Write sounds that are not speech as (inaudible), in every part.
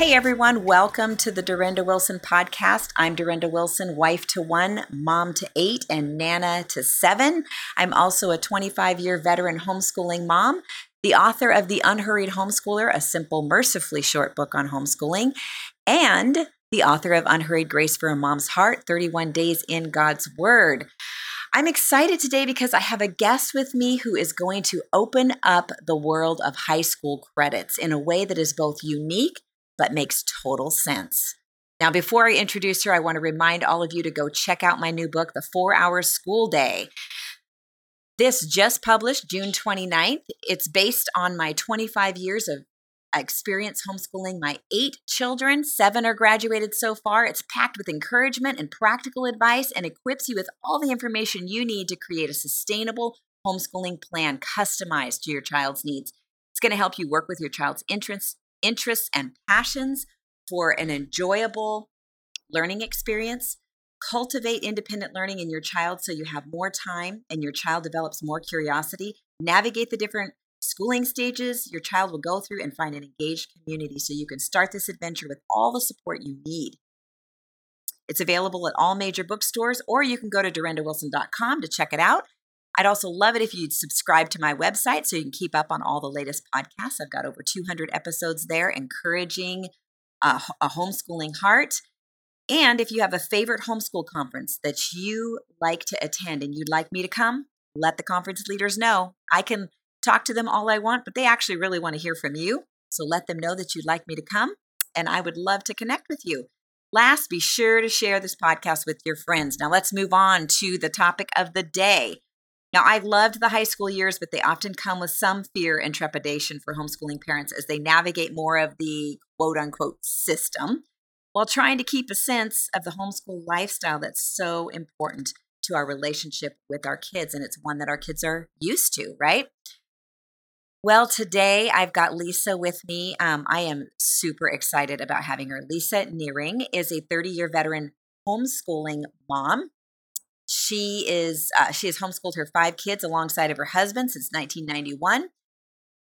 Hey everyone, welcome to the Durenda Wilson podcast. I'm Durenda Wilson, wife to one, mom to eight, and nana to seven. I'm also a 25 year veteran homeschooling mom, the author of The Unhurried Homeschooler, a simple, mercifully short book on homeschooling, and the author of Unhurried Grace for a Mom's Heart 31 Days in God's Word. I'm excited today because I have a guest with me who is going to open up the world of high school credits in a way that is both unique but makes total sense. Now, before I introduce her, I want to remind all of you to go check out my new book, The Four Hour School Day. This just published June 29th. It's based on my 25 years of experience homeschooling my eight children. Seven are graduated so far. It's packed with encouragement and practical advice and equips you with all the information you need to create a sustainable homeschooling plan customized to your child's needs. It's going to help you work with your child's interests, interests and passions for an enjoyable learning experience. Cultivate independent learning in your child so you have more time and your child develops more curiosity. Navigate the different schooling stages your child will go through and find an engaged community so you can start this adventure with all the support you need. It's available at all major bookstores, or you can go to durendawilson.com to check it out. I'd also love it if you'd subscribe to my website so you can keep up on all the latest podcasts. I've got over 200 episodes there encouraging uh, a, a homeschooling heart. And if you have a favorite homeschool conference that you like to attend and you'd like me to come, let the conference leaders know. I can talk to them all I want, but they actually really want to hear from you. So let them know that you'd like me to come, and I would love to connect with you. Last, be sure to share this podcast with your friends. Now, let's move on to the topic of the day. Now, I loved the high school years, but they often come with some fear and trepidation for homeschooling parents as they navigate more of the quote unquote system while trying to keep a sense of the homeschool lifestyle that's so important to our relationship with our kids. And it's one that our kids are used to, right? Well, today I've got Lisa with me. Um, I am super excited about having her. Lisa Nehring is a 30 year veteran homeschooling mom she is uh, she has homeschooled her five kids alongside of her husband since 1991.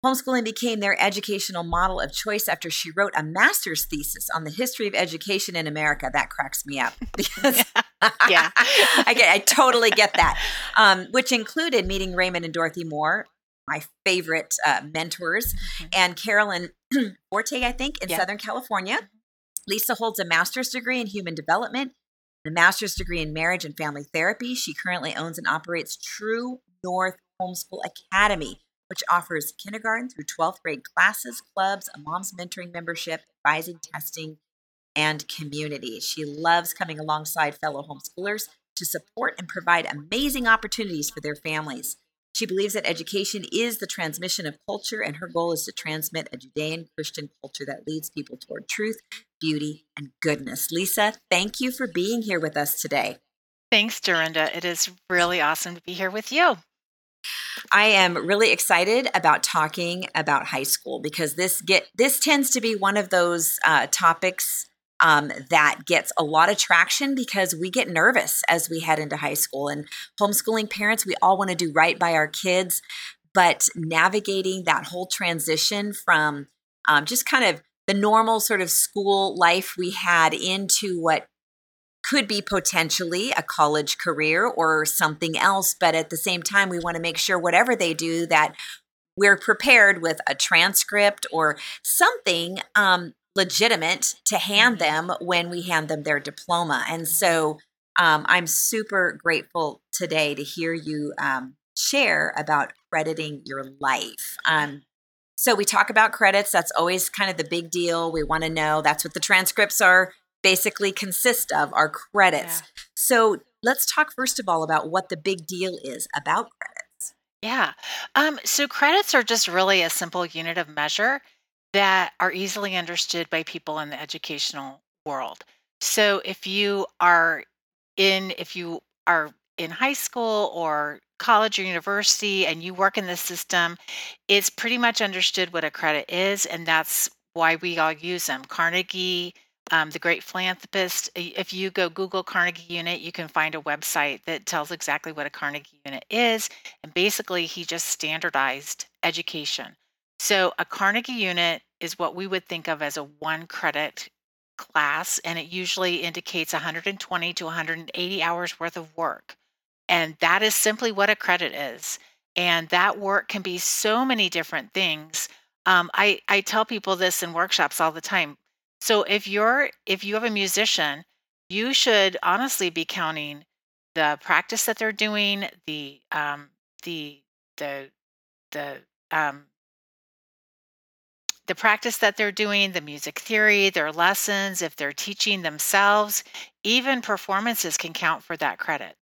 Homeschooling became their educational model of choice after she wrote a master's thesis on the history of education in America. That cracks me up (laughs) because (laughs) yeah, (laughs) I get, I totally get that. Um, which included meeting Raymond and Dorothy Moore, my favorite uh, mentors, mm-hmm. and Carolyn (clears throat) Forte, I think, in yeah. Southern California. Lisa holds a master's degree in human development a master's degree in marriage and family therapy. She currently owns and operates True North Homeschool Academy, which offers kindergarten through 12th grade classes, clubs, a mom's mentoring membership, advising, testing, and community. She loves coming alongside fellow homeschoolers to support and provide amazing opportunities for their families. She believes that education is the transmission of culture, and her goal is to transmit a Judean Christian culture that leads people toward truth, beauty, and goodness. Lisa, thank you for being here with us today. Thanks, Durenda. It is really awesome to be here with you. I am really excited about talking about high school because this get this tends to be one of those uh, topics um, that gets a lot of traction because we get nervous as we head into high school. And homeschooling parents, we all want to do right by our kids, but navigating that whole transition from um, just kind of the normal sort of school life we had into what could be potentially a college career or something else but at the same time we want to make sure whatever they do that we're prepared with a transcript or something um, legitimate to hand mm-hmm. them when we hand them their diploma. And so um, I'm super grateful today to hear you um, share about crediting your life. Um, so we talk about credits. That's always kind of the big deal. We want to know that's what the transcripts are basically consist of are credits. Yeah. So let's talk first of all about what the big deal is about credits. Yeah. Um, so credits are just really a simple unit of measure that are easily understood by people in the educational world. So if you are in if you are in high school or college or university and you work in the system, it's pretty much understood what a credit is and that's why we all use them. Carnegie um, the Great Philanthropist. If you go Google Carnegie Unit, you can find a website that tells exactly what a Carnegie Unit is. And basically, he just standardized education. So, a Carnegie Unit is what we would think of as a one credit class, and it usually indicates 120 to 180 hours worth of work. And that is simply what a credit is. And that work can be so many different things. Um, I, I tell people this in workshops all the time. So if you're if you have a musician, you should honestly be counting the practice that they're doing, the um, the the the um, the practice that they're doing, the music theory, their lessons, if they're teaching themselves, even performances can count for that credit.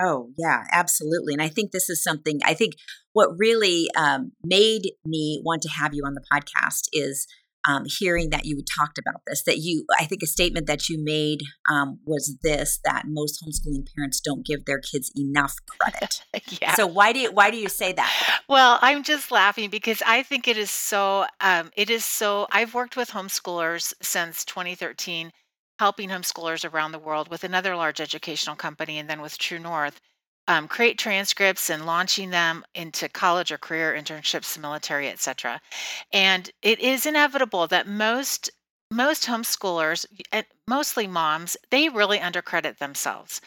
Oh, yeah, absolutely. And I think this is something, I think what really um, made me want to have you on the podcast is um, hearing that you talked about this. That you, I think a statement that you made um, was this: that most homeschooling parents don't give their kids enough credit. (laughs) yeah. So why do you why do you say that? Well, I'm just laughing because I think it is so. Um, it is so. I've worked with homeschoolers since 2013, helping homeschoolers around the world with another large educational company, and then with True North um, create transcripts and launching them into college or career internships, military, etc. And it is inevitable that most most homeschoolers, mostly moms, they really undercredit themselves.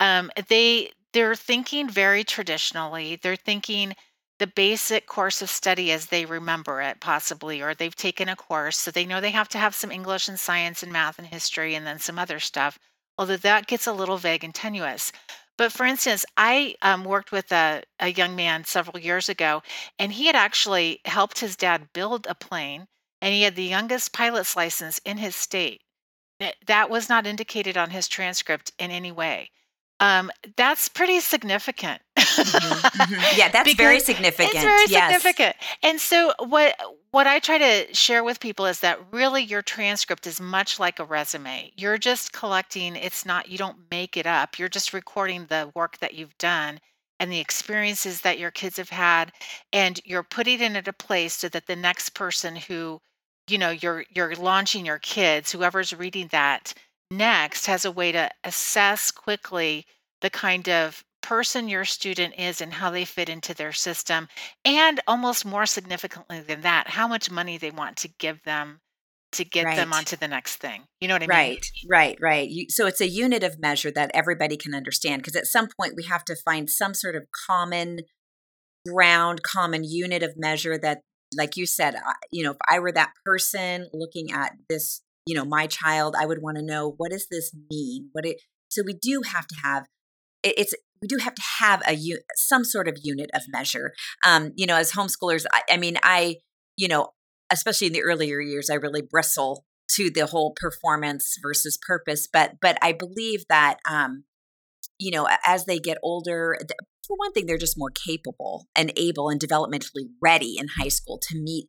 Um, they they're thinking very traditionally. They're thinking the basic course of study as they remember it, possibly, or they've taken a course, so they know they have to have some English and science and math and history, and then some other stuff. Although that gets a little vague and tenuous. But for instance, I um, worked with a, a young man several years ago, and he had actually helped his dad build a plane, and he had the youngest pilot's license in his state. That was not indicated on his transcript in any way. Um, that's pretty significant. mm-hmm, mm-hmm. (laughs) Yeah, that's very significant. It's very yes. significant. And so what what I try to share with people is that really your transcript is much like a resume. You're just collecting, it's not you don't make it up. You're just recording the work that you've done and the experiences that your kids have had and you're putting it in a place so that the next person who you know you're you're launching your kids whoever's reading that next has a way to assess quickly the kind of person your student is and how they fit into their system and almost more significantly than that how much money they want to give them to get right. them onto the next thing you know what i mean right right right you, so it's a unit of measure that everybody can understand because at some point we have to find some sort of common ground common unit of measure that like you said you know if i were that person looking at this you know my child i would want to know what does this mean what it so we do have to have it's we do have to have a some sort of unit of measure. Um you know as homeschoolers I, I mean i you know especially in the earlier years i really bristle to the whole performance versus purpose but but i believe that um you know as they get older for one thing they're just more capable and able and developmentally ready in high school to meet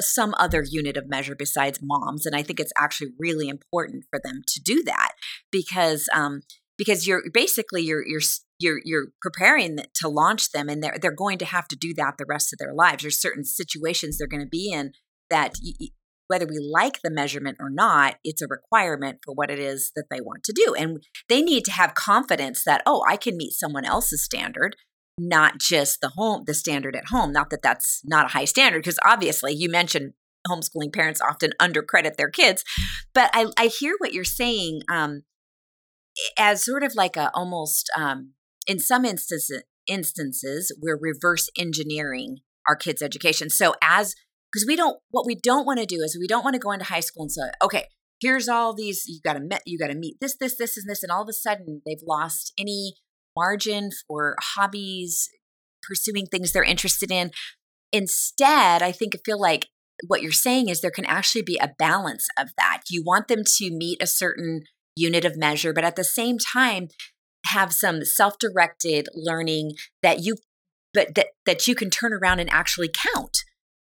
some other unit of measure besides moms and i think it's actually really important for them to do that because um because you're basically you're you're you're you're preparing to launch them and they're they're going to have to do that the rest of their lives. There's certain situations they're going to be in that whether we like the measurement or not it's a requirement for what it is that they want to do. And they need to have confidence that oh i can meet someone else's standard not just the home the standard at home. Not that that's not a high standard because obviously you mentioned homeschooling parents often undercredit their kids but i, I hear what you're saying um, as sort of like a almost um, in some instances instances we're reverse engineering our kids education so as because we don't what we don't want to do is we don't want to go into high school and say okay here's all these you got to meet you got to meet this this this and this and all of a sudden they've lost any margin for hobbies, pursuing things they're interested in. Instead, I think I feel like what you're saying is there can actually be a balance of that. You want them to meet a certain unit of measure, but at the same time, have some self-directed learning that you but that, that you can turn around and actually count.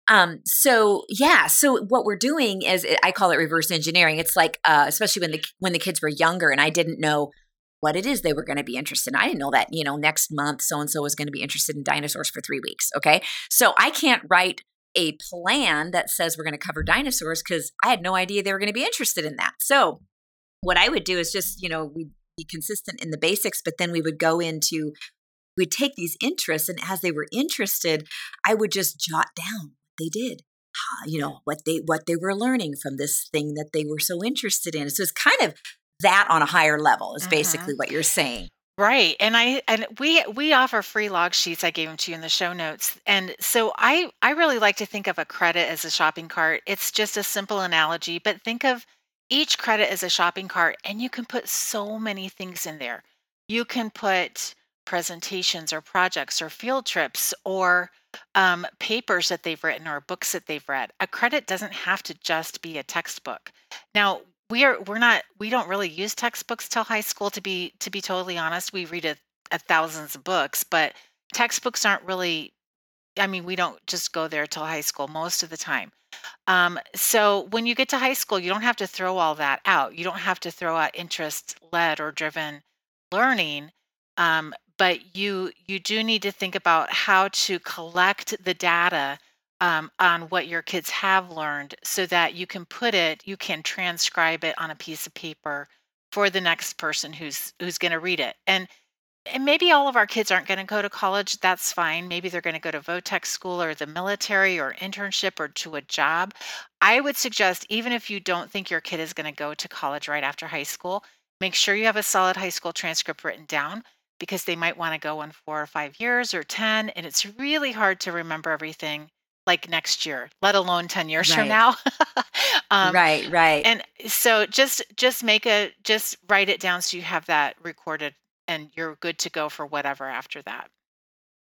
Um, so yeah, so what we're doing is I call it reverse engineering. It's like uh, especially when the when the kids were younger and I didn't know what it is they were going to be interested in. I didn't know that, you know, next month so and so was going to be interested in dinosaurs for 3 weeks, okay? So I can't write a plan that says we're going to cover dinosaurs because I had no idea they were going to be interested in that. So, what I would do is just, you know, we'd be consistent in the basics, but then we would go into, we'd take these interests, and as they were interested, I would just jot down what they did. You know what they what they were learning from this thing that they were so interested in. So it's kind of that on a higher level is basically mm-hmm. what you're saying. Right. And I and we we offer free log sheets. I gave them to you in the show notes. And so I I really like to think of a credit as a shopping cart. It's just a simple analogy, but think of each credit is a shopping cart and you can put so many things in there. You can put presentations or projects or field trips or um, papers that they've written or books that they've read. A credit doesn't have to just be a textbook. Now, we are we're not we don't really use textbooks till high school to be to be totally honest we read a, a thousands of books but textbooks aren't really i mean we don't just go there till high school most of the time um, so when you get to high school you don't have to throw all that out. You don't have to throw out interest led or driven learning um, but you you do need to think about how to collect the data um, on what your kids have learned so that you can put it you can transcribe it on a piece of paper for the next person who's who's going to read it. And and maybe all of our kids aren't going to go to college that's fine. Maybe they're going to go to votech school or the military or internship or to a job. I would suggest even if you don't think your kid is going to go to college right after high school make sure you have a solid high school transcript written down because they might want to go in four or five years or 10 and it's really hard to remember everything like next year let alone 10 years right. from now. (laughs) Um, right right. and so just just make a just write it down so you have that recorded and you're good to go for whatever after that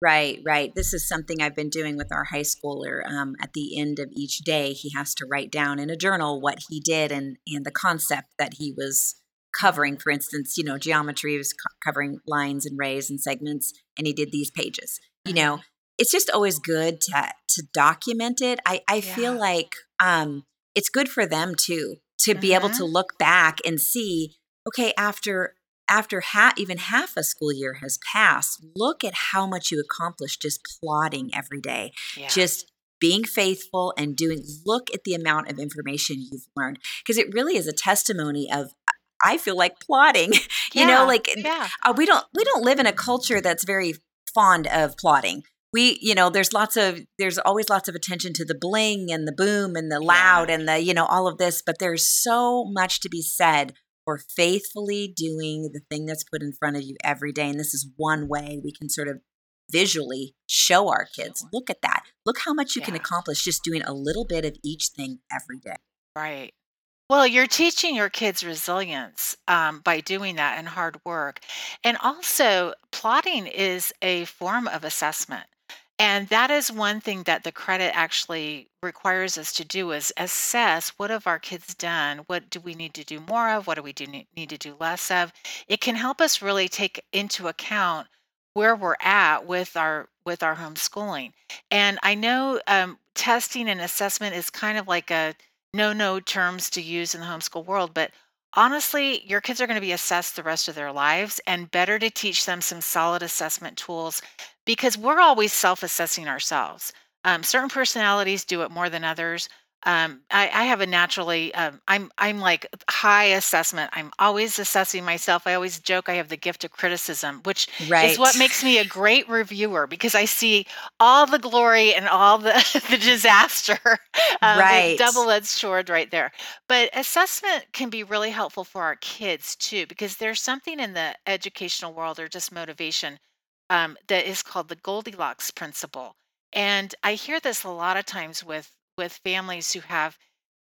right right this is something i've been doing with our high schooler um, at the end of each day he has to write down in a journal what he did and and the concept that he was covering for instance you know geometry was co- covering lines and rays and segments and he did these pages you know it's just always good to to document it. I I yeah. feel like um it's good for them too to mm-hmm. be able to mm-hmm. look back and see okay after after ha- even half a school year has passed look at how much you accomplished just plodding every day yeah. just being faithful and doing look at the amount of information you've learned because it really is a testimony of i feel like plodding, (laughs) you yeah. know like yeah. uh, we don't we don't live in a culture that's very fond of plodding we you know there's lots of there's always lots of attention to the bling and the boom and the loud yeah. and the you know all of this but there's so much to be said for faithfully doing the thing that's put in front of you every day and this is one way we can sort of visually show our kids look at that look how much you yeah. can accomplish just doing a little bit of each thing every day right well, you're teaching your kids resilience um, by doing that and hard work. And also, plotting is a form of assessment. And that is one thing that the credit actually requires us to do is assess what have our kids done? What do we need to do more of? What do we do need to do less of? It can help us really take into account where we're at with our with our homeschooling. And I know um, testing and assessment is kind of like a no no terms to use in the homeschool world, but honestly, your kids are going to be assessed the rest of their lives, and better to teach them some solid assessment tools because we're always self assessing ourselves. Um, certain personalities do it more than others um, I, I have a naturally um, I'm I'm like high assessment. I'm always assessing myself. I always joke I have the gift of criticism, which right. is what makes me a great reviewer because I see all the glory and all the (laughs) the disaster. (laughs) Um, right, double-edged sword right there. But assessment can be really helpful for our kids too because there's something in the educational world or just motivation um, that is called the Goldilocks principle. And I hear this a lot of times with with families who have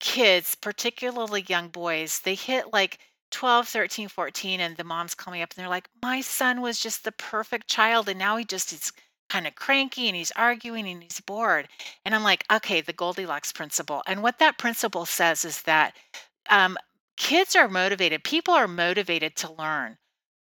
kids, particularly young boys, they hit like 12, 13, 14, and the moms call me up and they're like, My son was just the perfect child, and now he just is kind of cranky and he's arguing and he's bored. And I'm like, Okay, the Goldilocks principle. And what that principle says is that um, kids are motivated, people are motivated to learn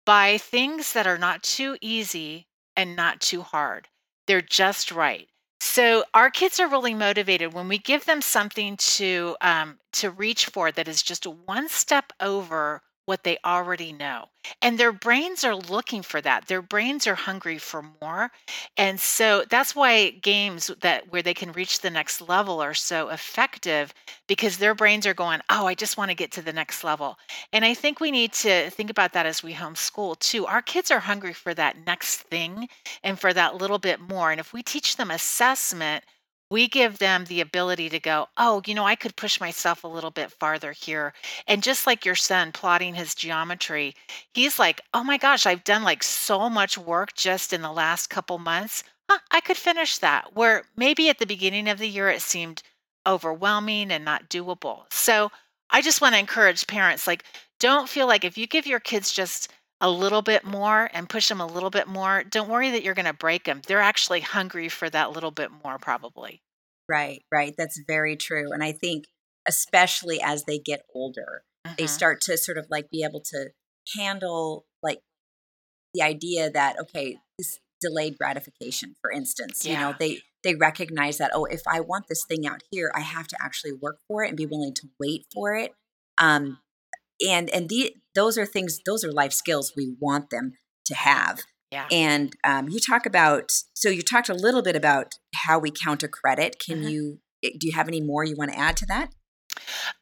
by things that are not too easy and not too hard. They're just right. So our kids are really motivated when we give them something to um, to reach for that is just one step over what they already know. And their brains are looking for that. Their brains are hungry for more. And so that's why games that where they can reach the next level are so effective because their brains are going, "Oh, I just want to get to the next level." And I think we need to think about that as we homeschool too. Our kids are hungry for that next thing and for that little bit more. And if we teach them assessment, we give them the ability to go, oh, you know, I could push myself a little bit farther here. And just like your son plotting his geometry, he's like, oh my gosh, I've done like so much work just in the last couple months. Huh, I could finish that. Where maybe at the beginning of the year it seemed overwhelming and not doable. So I just want to encourage parents like, don't feel like if you give your kids just a little bit more and push them a little bit more, don't worry that you're going to break them. They're actually hungry for that little bit more, probably. Right, right. That's very true. And I think, especially as they get older, mm-hmm. they start to sort of like be able to handle like the idea that, okay, this delayed gratification, for instance, yeah. you know, they, they recognize that, oh, if I want this thing out here, I have to actually work for it and be willing to wait for it. Um, and and the, those are things those are life skills we want them to have. Yeah. And um, you talk about so you talked a little bit about how we count a credit. Can mm-hmm. you eh, do you have any more you want to add to that?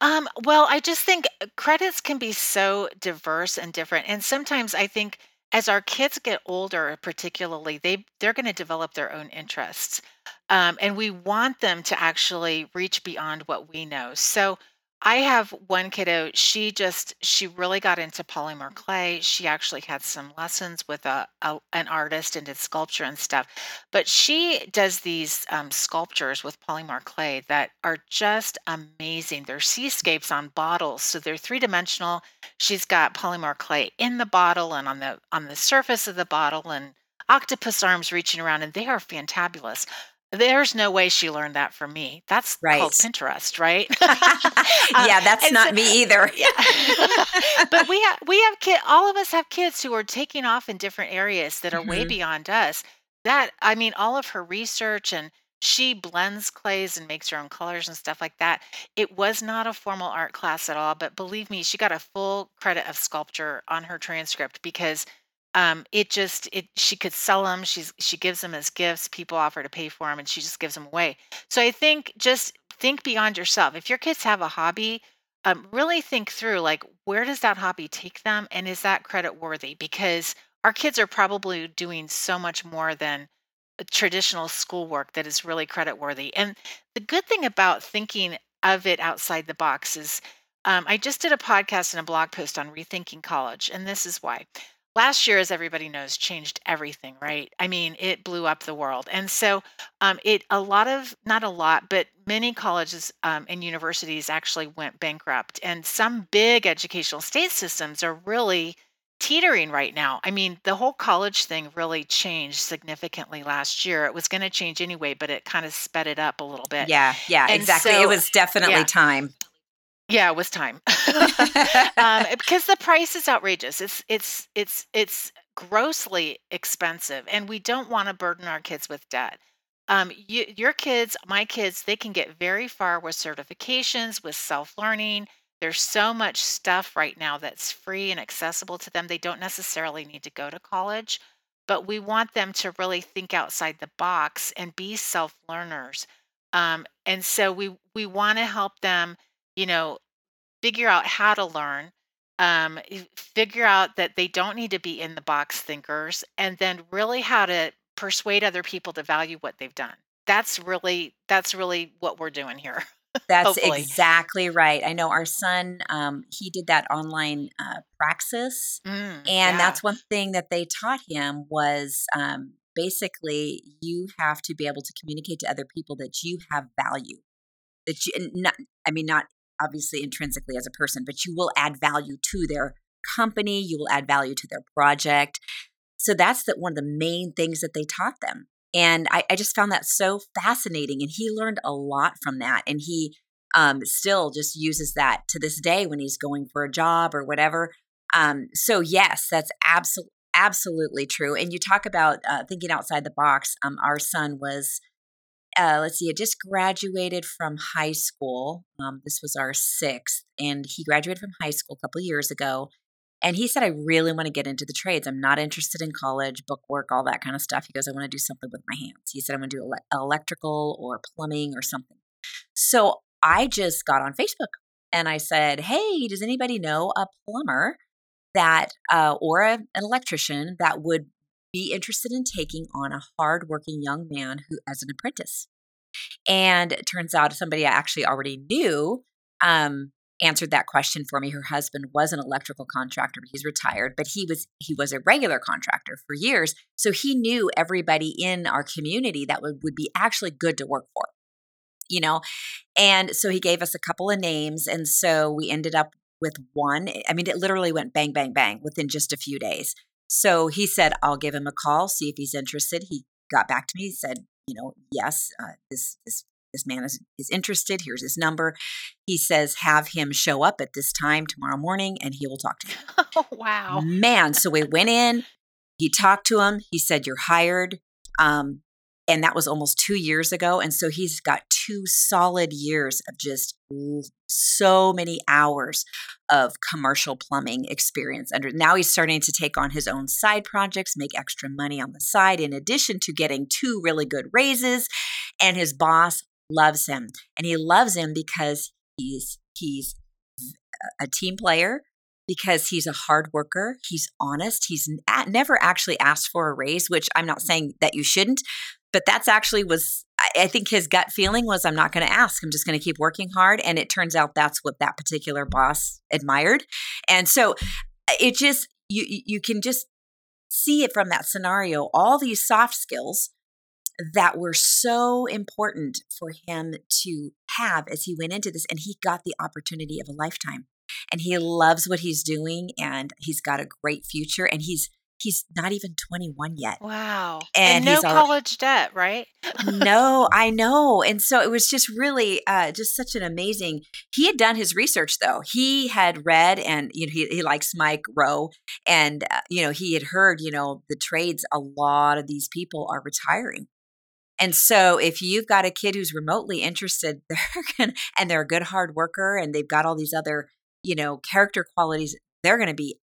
Um, well i just think uh, credits can be so diverse and different and sometimes i think as our kids get older particularly they they're going to develop their own interests um, and we want them to actually reach beyond what we know. So I have one kiddo, she just she really got into polymer clay. She actually had some lessons with a, a an artist and did sculpture and stuff. But she does these um, sculptures with polymer clay that are just amazing. They're seascapes on bottles, so they're three dimensional. She's got polymer clay in the bottle and on the on the surface of the bottle and octopus arms reaching around, and they are fantabulous. There's no way she learned that from me. That's right. called Pinterest, right? (laughs) (laughs) yeah, that's not so, me either. yeah. (laughs) but we have we have kid all of us have kids who are taking off in different areas that are mm-hmm. way beyond us. That I mean all of her research and she blends clays and makes her own colors and stuff like that. It was not a formal art class at all, but believe me, she got a full credit of sculpture on her transcript because um, it just it she could sell them. She's she gives them as gifts. People offer to pay for them, and she just gives them away. So I think just think beyond yourself. If your kids have a hobby, um, really think through like where does that hobby take them, and is that credit worthy? Because our kids are probably doing so much more than traditional schoolwork that is really credit worthy. And the good thing about thinking of it outside the box is um, I just did a podcast and a blog post on rethinking college, and this is why last year as everybody knows changed everything right? I mean it blew up the world. And so um, it a lot of not a lot but many colleges um, and universities actually went bankrupt. And some big educational state systems are really teetering right now. I mean the whole college thing really changed significantly last year. It was going to change anyway but it kind of sped it up a little bit. Yeah yeah and exactly. So, it was definitely yeah. time yeah, (laughs) (laughs) it was time. um, because the price is outrageous. It's it's it's it's grossly expensive, and we don't want to burden our kids with debt. Um, you, your kids, my kids, they can get very far with certifications, with self learning. There's so much stuff right now that's free and accessible to them. They don't necessarily need to go to college, but we want them to really think outside the box and be self learners. Um, and so we we want to help them you know, figure out how to learn, um, figure out that they don't need to be in the box thinkers, and then really how to persuade other people to value what they've done. That's really that's really what we're doing here. (laughs) That's Hopefully. exactly right. I know our son, um, he did that online uh, praxis. Mm, and yeah. that's one thing that they taught him was um, basically you have to be able to communicate to other people that you have value. That you, not, I mean, not obviously intrinsically as a person, but you will add value to their company, you will add value to their project. So that's the, one of the main things that they taught them. And I, I just found that so fascinating. And he learned a lot from that. And he um, still just uses that to this day when he's going for a job or whatever. Um, so, yes, that's absolutely absolutely true. And you talk about uh, thinking outside the box. Um, our son was uh, let's see, I just graduated from high school. Um, this was our sixth, and he graduated from high school a couple years ago. And he said, I really want to get into the trades. I'm not interested in college, book work, all that kind of stuff. He goes, I want to do something with my hands. He said, I want to do ele- electrical or plumbing or something. So I just got on Facebook and I said, Hey, does anybody know a plumber that, uh, or a, an electrician that would be interested in taking on a hardworking young man who as an apprentice? And it turns out somebody I actually already knew um, answered that question for me. Her husband was an electrical contractor, he's retired, but he was he was a regular contractor for years. So he knew everybody in our community that would, would be actually good to work for. You know, and so he gave us a couple of names. And so we ended up with one. I mean, it literally went bang, bang, bang within just a few days. So he said, I'll give him a call, see if he's interested. He got back to me, he said, you know, yes, uh, this, this this man is, is interested. Here's his number. He says, have him show up at this time tomorrow morning and he will talk to you. (laughs) Oh, wow. Man, so we went in. He talked to him. He said, You're hired. Um, and that was almost two years ago. And so he's got two solid years of just so many hours of commercial plumbing experience. And now he's starting to take on his own side projects, make extra money on the side, in addition to getting two really good raises. And his boss loves him. And he loves him because he's he's a team player because he's a hard worker. He's honest. He's never actually asked for a raise, which I'm not saying that you shouldn't, but that's actually was I think his gut feeling was I'm not going to ask. I'm just going to keep working hard. And it turns out that's what that particular boss admired. And so it just you you can just see it from that scenario. All these soft skills that were so important for him to have as he went into this, and he got the opportunity of a lifetime. And he loves what he's doing, and he's got a great future. And he's he's not even 21 yet. Wow. And, and no college debt, right? (laughs) no, I know. And so it was just really uh, just such an amazing. He had done his research though. He had read and you know he, he likes Mike Rowe and uh, you know he had heard, you know, the trades a lot of these people are retiring. And so if you've got a kid who's remotely interested, (laughs) they're going and they're a good hard worker and they've got all these other, you know, character qualities, they're going to be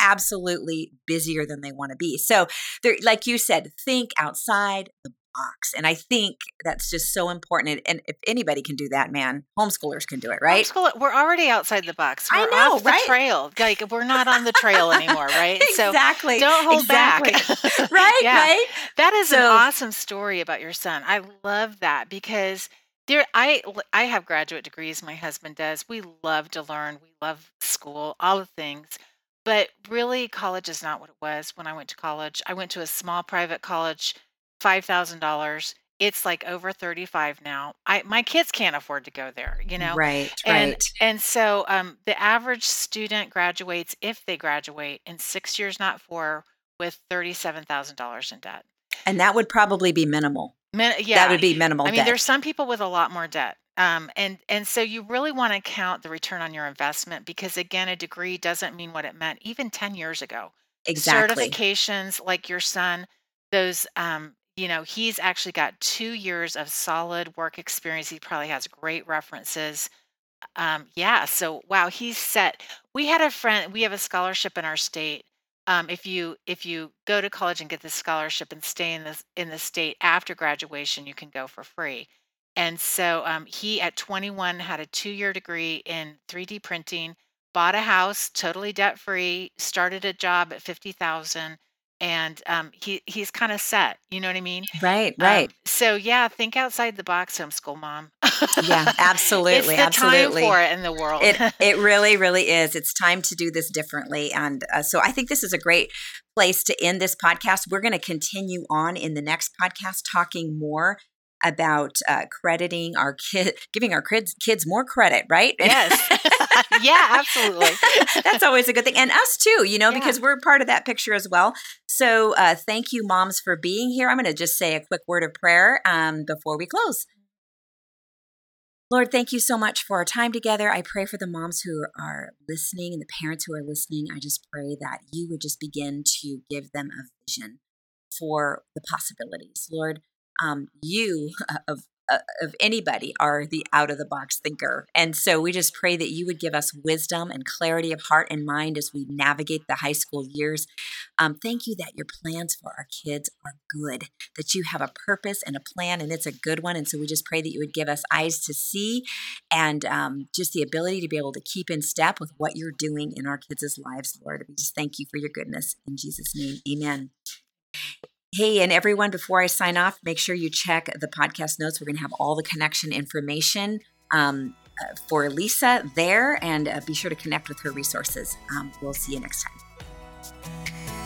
absolutely busier than they want to be. So, there, like you said, think outside the box. And I think that's just so important. And if anybody can do that, man, homeschoolers can do it, right? Homeschool, we're already outside the box. We're I know, off right? the trail. Like we're not on the trail anymore, (laughs) right? exactly. So don't hold exactly. back. (laughs) (laughs) right, yeah. right. That is So- an awesome story about your son. I love that because there I I have graduate degrees, my husband does. We love to learn. We love school, all the things. But really college is not what it was when I went to college. I went to a small private college, $5,000. It's like over 35 now. I my kids can't afford to go there, you know. Right, And right. and so um, the average student graduates, if they graduate, in six years, not four, with thirty-seven thousand dollars in debt. And that would probably be minimal. Min- yeah, That would be minimal I mean, debt. there's some people with a lot more debt. Um, and and so you really want to count the return on your investment because again, a degree doesn't mean what it meant even 10 years ago. exactly. Certifications like your son, those um, you know, he's actually got two years of solid work experience. He probably has great references. Um, yeah, so wow, he's set. We had a friend, we have a scholarship in our state. Um, if you if you go to college and get the scholarship and stay in this in the state after graduation, you can go for free. And so um, he at 21 had a two-year degree in 3D printing, bought a house totally debt free, started a job at 50,000 and um, he he's kind of set, you know what I mean? Right, Um, right. so yeah, think outside the box, homeschool mom. Yeah, (laughs) it's absolutely, the absolutely. time for it in the world. It (laughs) it really really is. It's time to do this differently, and uh, so I think this is a great place to end this podcast. We're going to continue on in the next podcast, talking more about uh, crediting our kid, (laughs) giving our kids kids more credit, right? yes, (laughs) yeah, absolutely. (laughs) That's always a good thing, and us too, you know, Yeah. because we're part of that picture as well. So, uh, thank you, moms, for being here. I'm going to just say a quick word of prayer um, before we close. Lord, thank you so much for our time together. I pray for the moms who are listening and the parents who are listening. I just pray that you would just begin to give them a vision for the possibilities. Lord, um, you (laughs) of uh, of anybody are the out of the box thinker. And so we just pray that you would give us wisdom and clarity of heart and mind as we navigate the high school years. Um, thank you that your plans for our kids are good, that you have a purpose and a plan, and it's a good one. And so we just pray that you would give us eyes to see and um, just the ability to be able to keep in step with what you're doing in our kids' lives, Lord. We just thank you for your goodness. In Jesus' name, amen. Hey, and everyone, before I sign off, make sure you check the podcast notes. We're going to have all the connection information um, uh, for Lisa there, and uh, be sure to connect with her resources. Um, we'll see you next time.